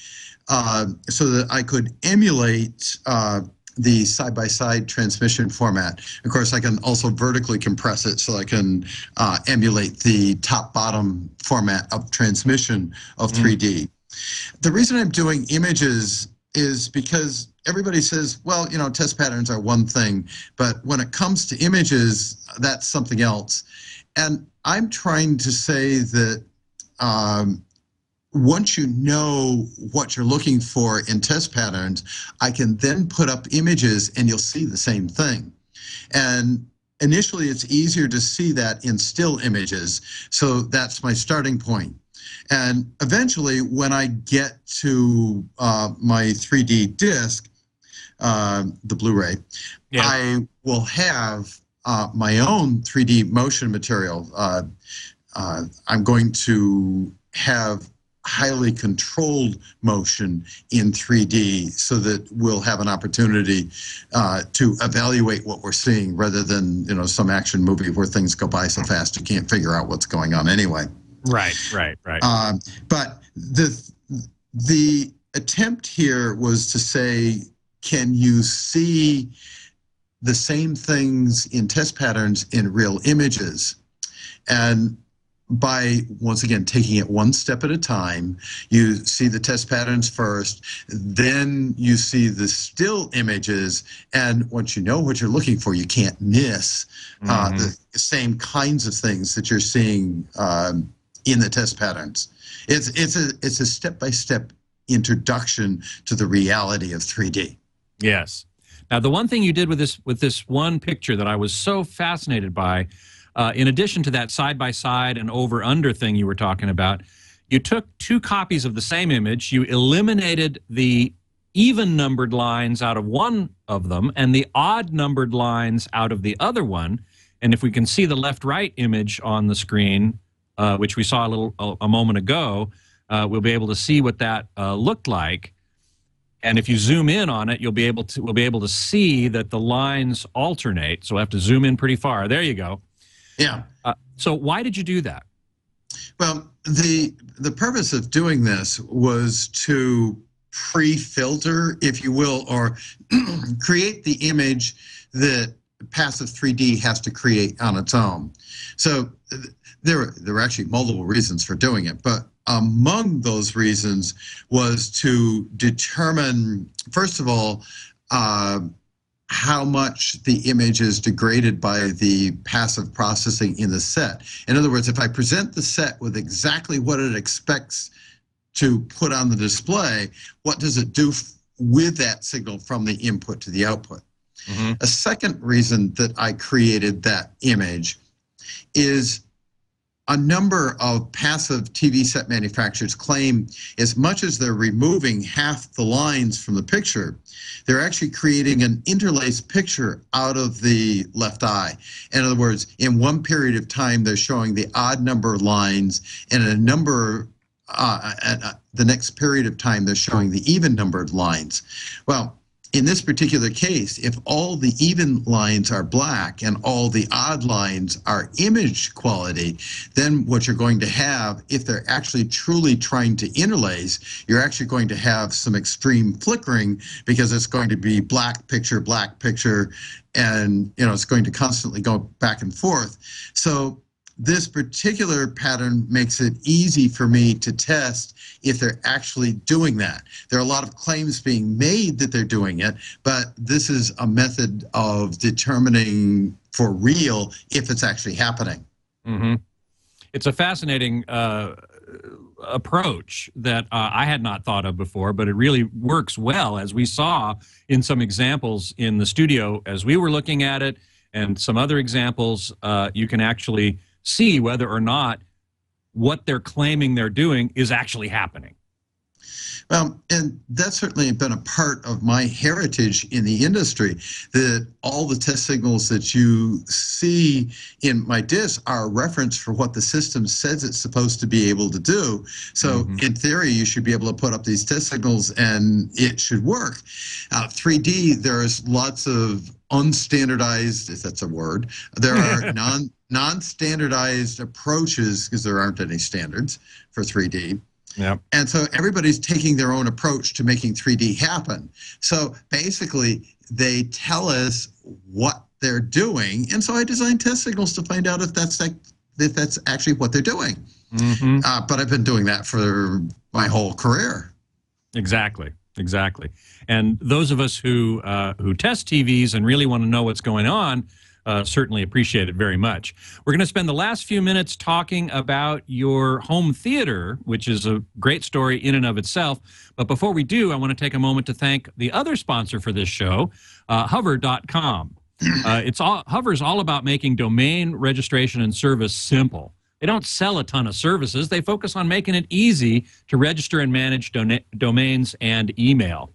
uh, so that I could emulate uh, the side by side transmission format. Of course, I can also vertically compress it so I can uh, emulate the top bottom format of transmission of 3D. The reason I'm doing images is because everybody says, well, you know, test patterns are one thing, but when it comes to images, that's something else. And I'm trying to say that um, once you know what you're looking for in test patterns, I can then put up images and you'll see the same thing. And initially, it's easier to see that in still images. So that's my starting point. And eventually, when I get to uh, my 3D disc, uh, the Blu-ray, Yeah. I will have uh, my own 3D motion material. Uh, uh, I'm going to have highly controlled motion in 3D so that we'll have an opportunity uh, to evaluate what we're seeing rather than you know some action movie where things go by so fast you can't figure out what's going on anyway. Right. Right. Right. Um, but the the attempt here was to say, can you see the same things in test patterns in real images? And by once again taking it one step at a time, you see the test patterns first, then you see the still images, and once you know what you're looking for, you can't miss uh, Mhm. the same kinds of things that you're seeing um, in the test patterns. It's it's a it's a step by step introduction to the reality of 3D. Yes. Now, the one thing you did with this with this one picture that I was so fascinated by, uh, in addition to that side by side and over under thing you were talking about, you took two copies of the same image. You eliminated the even numbered lines out of one of them and the odd numbered lines out of the other one. And if we can see the left right image on the screen, uh, which we saw a little a, a moment ago, uh, we'll be able to see what that uh, looked like. And if you zoom in on it, you'll be able to we'll be able to see that the lines alternate. So we'll have to zoom in pretty far. There you go. Yeah. Uh, so why did you do that? Well, the the purpose of doing this was to pre-filter, if you will, or create the image that passive 3D has to create on its own. So there there were actually multiple reasons for doing it, but among those reasons was to determine, first of all, uh, how much the image is degraded by the passive processing in the set. In other words, if I present the set with exactly what it expects to put on the display, what does it do with that signal from the input to the output? Mhm. A second reason that I created that image is a number of passive TV set manufacturers claim as much as they're removing half the lines from the picture, they're actually creating an interlaced picture out of the left eye. In other words, in one period of time, they're showing the odd number of lines, and a number uh, at uh, the next period of time, they're showing the even number of lines. Well, in this particular case, if all the even lines are black and all the odd lines are image quality, then what you're going to have, if they're actually truly trying to interlace, you're actually going to have some extreme flickering because it's going to be black picture, black picture, and you know it's going to constantly go back and forth. So this particular pattern makes it easy for me to test if they're actually doing that. There are a lot of claims being made that they're doing it, but this is a method of determining for real if it's actually happening. Mm-hmm. It's a fascinating uh, approach that uh, I had not thought of before, but it really works well, as we saw in some examples in the studio as we were looking at it, and some other examples. Uh, you can actually see whether or not what they're claiming they're doing is actually happening. Well, and that's certainly been a part of my heritage in the industry. That all the test signals that you see in my disc are a reference for what the system says it's supposed to be able to do. So, mm-hmm. in theory, you should be able to put up these test signals and it should work. Uh, 3D, there's lots of unstandardized, if that's a word. There are non non-standardized approaches because there aren't any standards for 3D. Yep. And so everybody's taking their own approach to making 3D happen. So basically, they tell us what they're doing, and so I design test signals to find out if that's like, if that's actually what they're doing. Mm-hmm. Uh, but I've been doing that for my whole career. Exactly. Exactly. And those of us who uh, who test TVs and really want to know what's going on uh, certainly appreciate it very much. We're going to spend the last few minutes talking about your home theater, which is a great story in and of itself. But before we do, I want to take a moment to thank the other sponsor for this show, uh, Hover.com. Uh, it's all Hover is all about making domain registration and service simple. They don't sell a ton of services. They focus on making it easy to register and manage domains and email.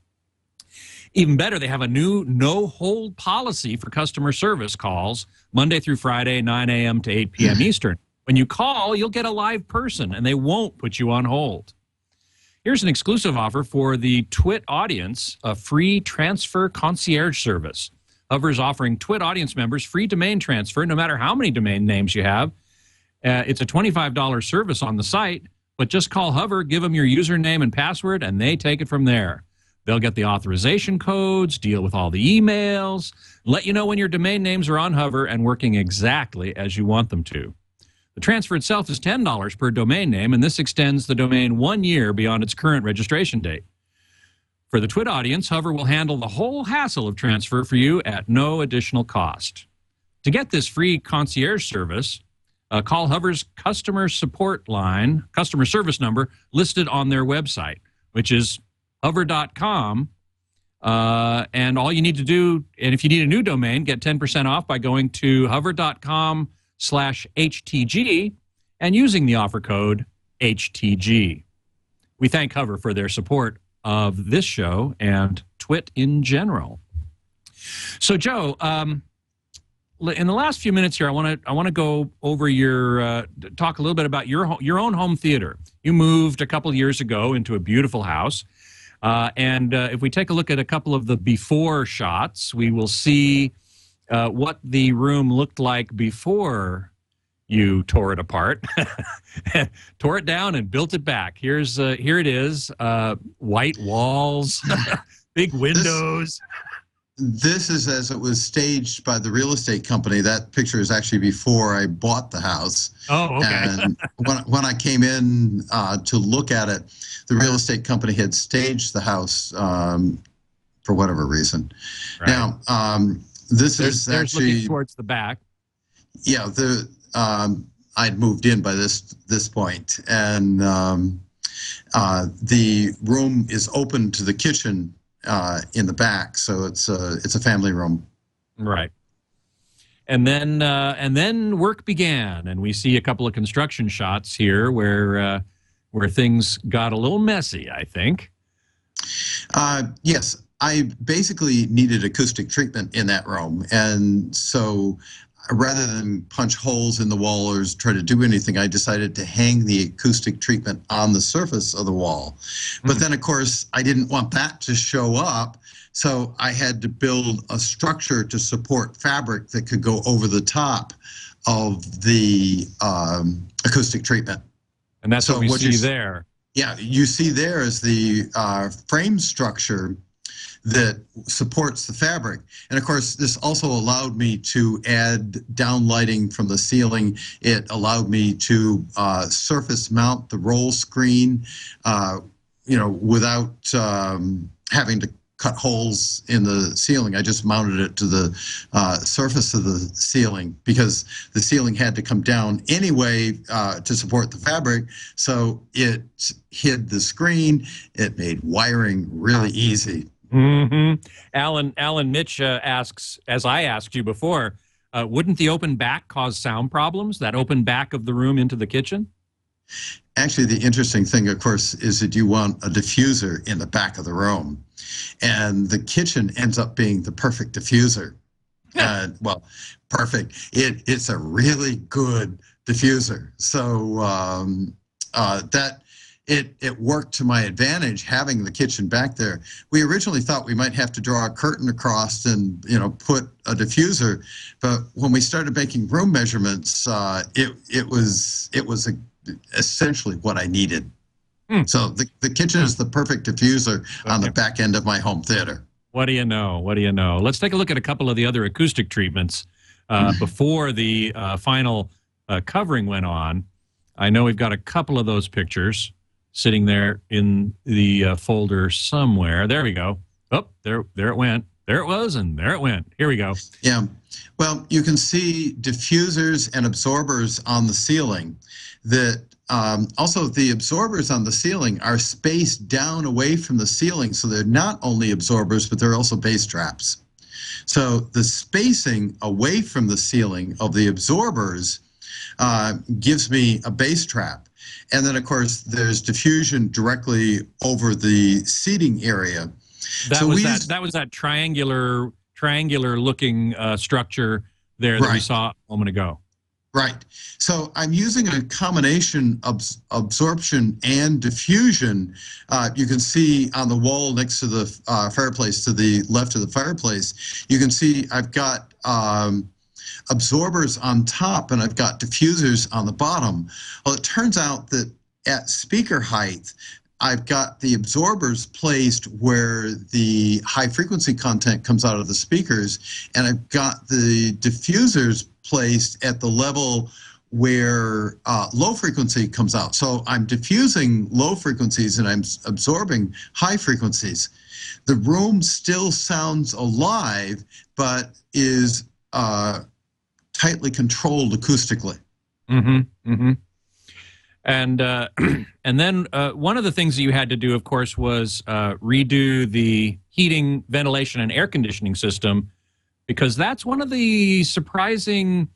Even better, they have a new no hold policy for customer service calls Monday through Friday, 9 a.m. to 8 p.m. Eastern. When you call, you'll get a live person and they won't put you on hold. Here's an exclusive offer for the TWIT audience a free transfer concierge service. Hover is offering TWIT audience members free domain transfer no matter how many domain names you have. Uh, it's a $25 service on the site, but just call Hover, give them your username and password, and they take it from there. They'll get the authorization codes, deal with all the emails, let you know when your domain names are on Hover and working exactly as you want them to. The transfer itself is $10 per domain name, and this extends the domain one year beyond its current registration date. For the TWIT audience, Hover will handle the whole hassle of transfer for you at no additional cost. To get this free concierge service, uh, call Hover's customer support line, customer service number listed on their website, which is hover.com. Uh, and all you need to do, and if you need a new domain, get 10% off by going to hover.com slash HTG and using the offer code HTG. We thank Hover for their support of this show and Twit in general. So, Joe, um, in the last few minutes here, I want to I want to go over your uh, talk a little bit about your your own home theater. You moved a couple years ago into a beautiful house. Uh, and uh, if we take a look at a couple of the before shots, we will see uh, what the room looked like before you tore it apart, tore it down, and built it back. Here's uh, here it is: uh, white walls, big windows. This, this is as it was staged by the real estate company. That picture is actually before I bought the house. Oh, okay. And when, when I came in uh, to look at it, the real estate company had staged the house um, for whatever reason. Right. Now, um, this there's, is there's actually looking towards the back. Yeah, the um, I'd moved in by this this point, and um, uh, the room is open to the kitchen uh, in the back, so it's a it's a family room. Right. and then uh, and then work began, and we see a couple of construction shots here where uh, where things got a little messy. I think. Uh, yes, I basically needed acoustic treatment in that room, and so rather than punch holes in the wall or try to do anything, I decided to hang the acoustic treatment on the surface of the wall. But then, of course, I didn't want that to show up. So I had to build a structure to support fabric that could go over the top of the um, acoustic treatment. And that's So what we what see there. Yeah, you see there is the uh, frame structure that supports the fabric. And of course, this also allowed me to add down lighting from the ceiling. It allowed me to uh, surface mount the roll screen, uh, you know, without um, having to cut holes in the ceiling. I just mounted it to the uh, surface of the ceiling because the ceiling had to come down anyway uh, to support the fabric. So it hid the screen. It made wiring really easy. hmm Alan Alan Mitch uh, asks, as I asked you before, uh, wouldn't the open back cause sound problems? That open back of the room into the kitchen. Actually, the interesting thing, of course, is that you want a diffuser in the back of the room. And the kitchen ends up being the perfect diffuser. And well, perfect. It, it's a really good diffuser. So um, uh, that it, it worked to my advantage having the kitchen back there. We originally thought we might have to draw a curtain across and you know put a diffuser, but when we started making room measurements, uh, it it was it was a, essentially what I needed. Hmm. So the, the kitchen is the perfect diffuser on the back end of my home theater. What do you know? What do you know? Let's take a look at a couple of the other acoustic treatments uh, before the uh, final uh, covering went on. I know we've got a couple of those pictures sitting there in the uh, folder somewhere. There we go. Oh, there, there it went. There it was, and there it went. Here we go. Yeah. Well, you can see diffusers and absorbers on the ceiling that um, also the absorbers on the ceiling are spaced down away from the ceiling. So they're not only absorbers, but they're also bass traps. So the spacing away from the ceiling of the absorbers uh, gives me a bass trap. And then, of course, there's diffusion directly over the seating area. That So was we that. used- That was that triangular, triangular looking uh, structure there that we saw a moment ago. Right. So I'm using a combination of absorption and diffusion. Uh, you can see on the wall next to the uh, fireplace, to the left of the fireplace, you can see I've got um, absorbers on top and I've got diffusers on the bottom. Well, it turns out that at speaker height, I've got the absorbers placed where the high frequency content comes out of the speakers, and I've got the diffusers placed at the level where uh, low frequency comes out. So I'm diffusing low frequencies and I'm absorbing high frequencies. The room still sounds alive, but is uh, tightly controlled acoustically. Mm-hmm. Mm-hmm. And uh, and then uh, one of the things that you had to do, of course, was uh, redo the heating, ventilation, and air conditioning system because that's one of the surprising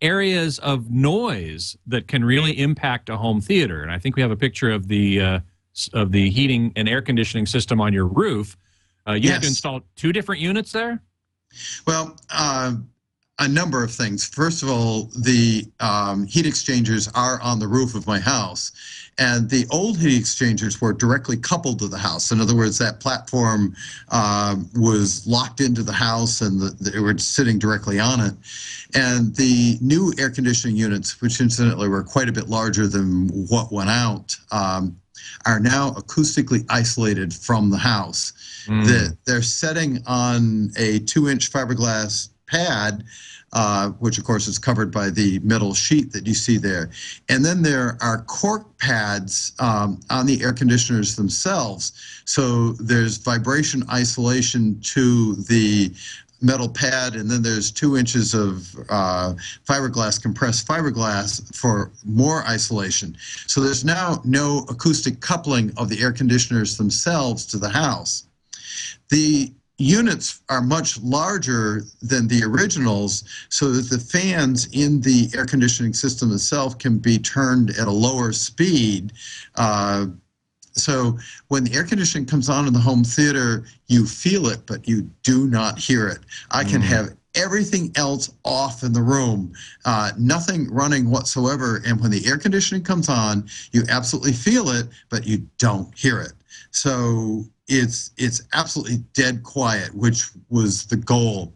areas of noise that can really impact a home theater. And I think we have a picture of the uh, of the heating and air conditioning system on your roof. Uh, you had to install two different units there. Well, uh, a number of things. First of all, the um, heat exchangers are on the roof of my house, and the old heat exchangers were directly coupled to the house. In other words, that platform um, was locked into the house, and the, they were sitting directly on it. And the new air conditioning units, which incidentally were quite a bit larger than what went out, um, are now acoustically isolated from the house that they're setting on a two inch fiberglass pad, uh, which of course is covered by the metal sheet that you see there. And then there are cork pads um, on the air conditioners themselves. So there's vibration isolation to the metal pad, and then there's two inches of uh, fiberglass, compressed fiberglass for more isolation. So there's now no acoustic coupling of the air conditioners themselves to the house. The units are much larger than the originals so that the fans in the air conditioning system itself can be turned at a lower speed. Uh, so when the air conditioning comes on in the home theater, you feel it, but you do not hear it. I can have everything else off in the room, uh, nothing running whatsoever. And when the air conditioning comes on, you absolutely feel it, but you don't hear it. So it's it's absolutely dead quiet, which was the goal.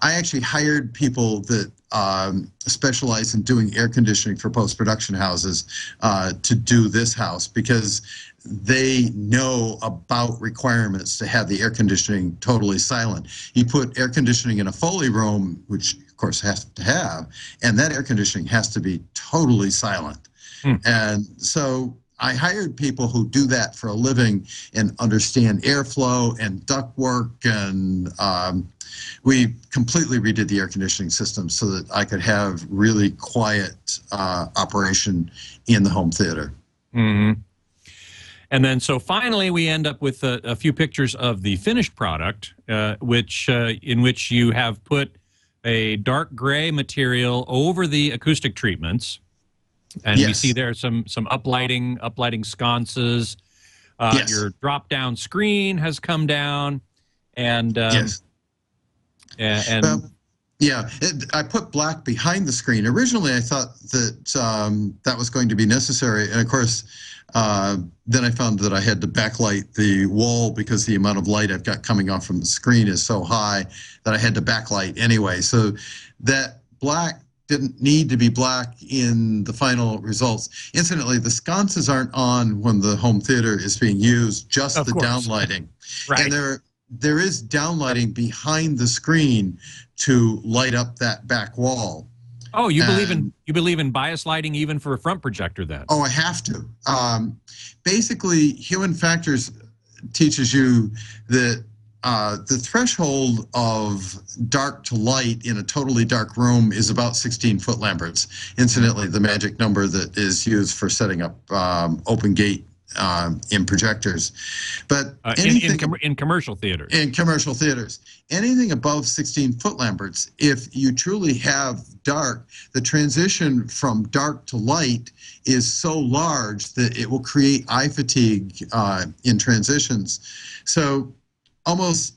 I actually hired people that um, specialize in doing air conditioning for post production houses uh, to do this house because they know about requirements to have the air conditioning totally silent. You put air conditioning in a Foley room, which of course has to have, and that air conditioning has to be totally silent. Hmm. And so I hired people who do that for a living and understand airflow and ductwork and um, we completely redid the air conditioning system so that I could have really quiet uh, operation in the home theater. hmm And then, so finally, we end up with a, a few pictures of the finished product, uh, which uh, in which you have put a dark gray material over the acoustic treatments, and we see there some some uplighting, uplighting sconces. Uh, Yes. Your drop down screen has come down, and um, yes. and, Well, yeah, it, I put black behind the screen. Originally, I thought that um, that was going to be necessary, and of course, uh, then I found that I had to backlight the wall because the amount of light I've got coming off from the screen is so high that I had to backlight anyway. So that black didn't need to be black in the final results. Incidentally, the sconces aren't on when the home theater is being used, just Of the course. downlighting. right. And there there is downlighting behind the screen to light up that back wall. oh, you believe in you believe in bias lighting even for a front projector? Then Oh, I have to. Um, basically, human factors teaches you that uh, the threshold of dark to light in a totally dark room is about 16 foot lamberts. Incidentally, the magic number that is used for setting up um, open gate um, in projectors. But uh, in, anything in, com- in commercial theaters. in commercial theaters. Anything above 16 foot lamberts, if you truly have dark, the transition from dark to light is so large that it will create eye fatigue uh, in transitions. So almost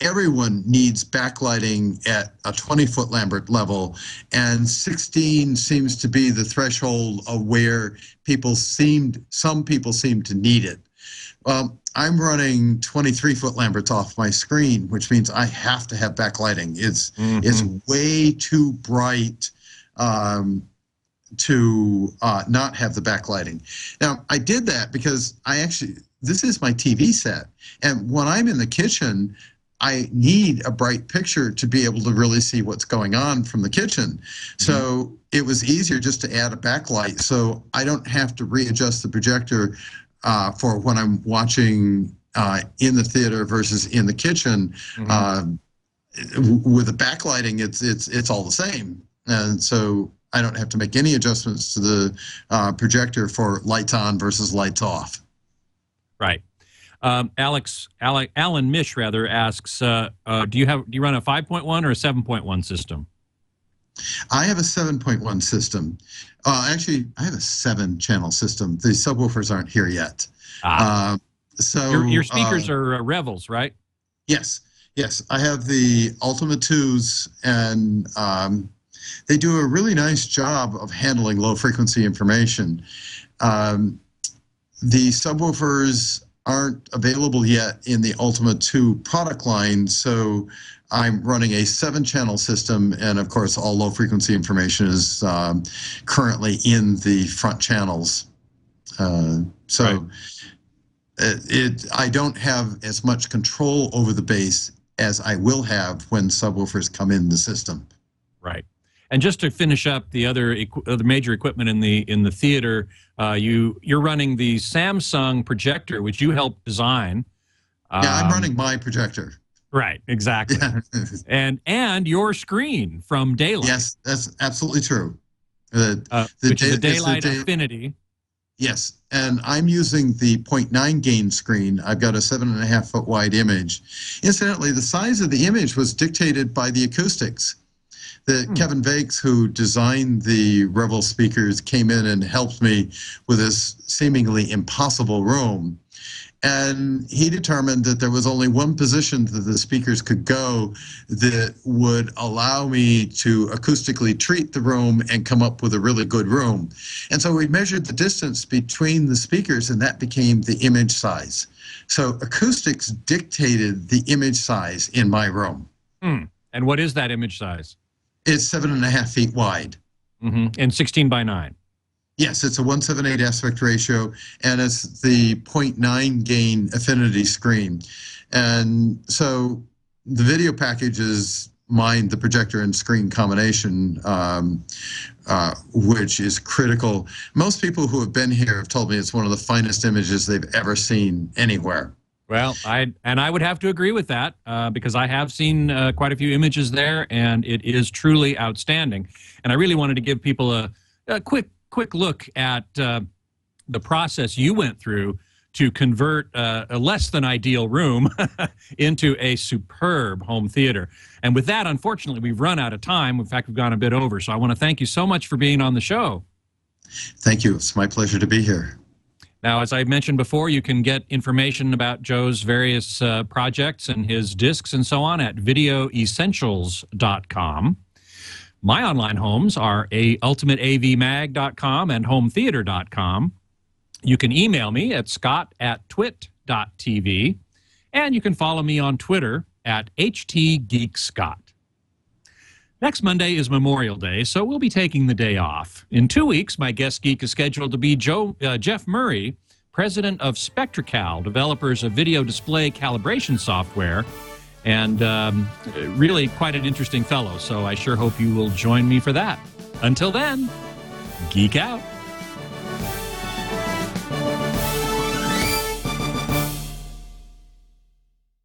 everyone needs backlighting at a 20 foot Lambert level, and 16 seems to be the threshold of where people seemed, some people seem to need it. Well, I'm running 23 foot Lamberts off my screen, which means I have to have backlighting. It's it's way too bright um, to uh, not have the backlighting. Now, I did that because I actually this is my TV set, and when I'm in the kitchen, I need a bright picture to be able to really see what's going on from the kitchen. So it was easier just to add a backlight, so I don't have to readjust the projector uh, for when I'm watching uh, in the theater versus in the kitchen. Uh, with the backlighting, it's it's it's all the same, and so I don't have to make any adjustments to the uh, projector for lights on versus lights off. Right. Um, Alex, Alec, Alan Mish rather asks, uh, uh, do you have do you run a 5.1 or a 7.1 system? I have a 7.1 system. Uh, actually, I have a seven-channel system. The subwoofers aren't here yet. Ah, Uh, so your, your speakers uh, are uh, Revels, right? Yes, yes. I have the Ultima 2s, and um, they do a really nice job of handling low frequency information. Um, the subwoofers aren't available yet in the Ultima 2 product line, so I'm running a seven channel system, and of course, all low frequency information is um, currently in the front channels. Uh, so Right. it, it I don't have as much control over the bass as I will have when subwoofers come in the system. Right. And just to finish up the other equi- other major equipment in the in the theater, uh, you you're running the Samsung projector, which you helped design. Yeah, I'm Um, running my projector. Right. Exactly. Yeah. And and your screen from Da-Lite, yes, that's absolutely true. Uh, uh, the which is a day- the Da-Lite day- Affinity. Yes, and I'm using the 0.9 gain screen. I've got a seven and a half foot wide image. Incidentally, the size of the image was dictated by the acoustics. The Kevin Voecks, who designed the Revel speakers, came in and helped me with this seemingly impossible room. And he determined that there was only one position that the speakers could go that would allow me to acoustically treat the room and come up with a really good room. And so we measured the distance between the speakers, and that became the image size. So acoustics dictated the image size in my room. Hmm. And what is that image size? It's seven and a half feet wide. hmm And 16 by 9. Yes, it's a 178 aspect ratio, and it's the 0.9 gain affinity screen. And so the video package is mine, the projector and screen combination, um, uh, which is critical. Most people who have been here have told me it's one of the finest images they've ever seen anywhere. Well, I and I would have to agree with that uh, because I have seen uh, quite a few images there, and it is truly outstanding. And I really wanted to give people a, a quick quick look at uh, the process you went through to convert uh, a less than ideal room into a superb home theater. And with that, unfortunately, we've run out of time. In fact, we've gone a bit over. So I want to thank you so much for being on the show. Thank you. It's my pleasure to be here. Now, as I mentioned before, you can get information about Joe's various uh, projects and his discs and so on at videoessentials.com. My online homes are a ultimateavmag.com and hometheater.com. You can email me at scott at twit.tv, and you can follow me on Twitter at htgeekscott. Next Monday is Memorial Day, so we'll be taking the day off. In two weeks, my guest geek is scheduled to be Joe, uh, Jeff Murray, president of SpectraCal, developers of video display calibration software, and um, really quite an interesting fellow. So I sure hope you will join me for that. Until then, geek out.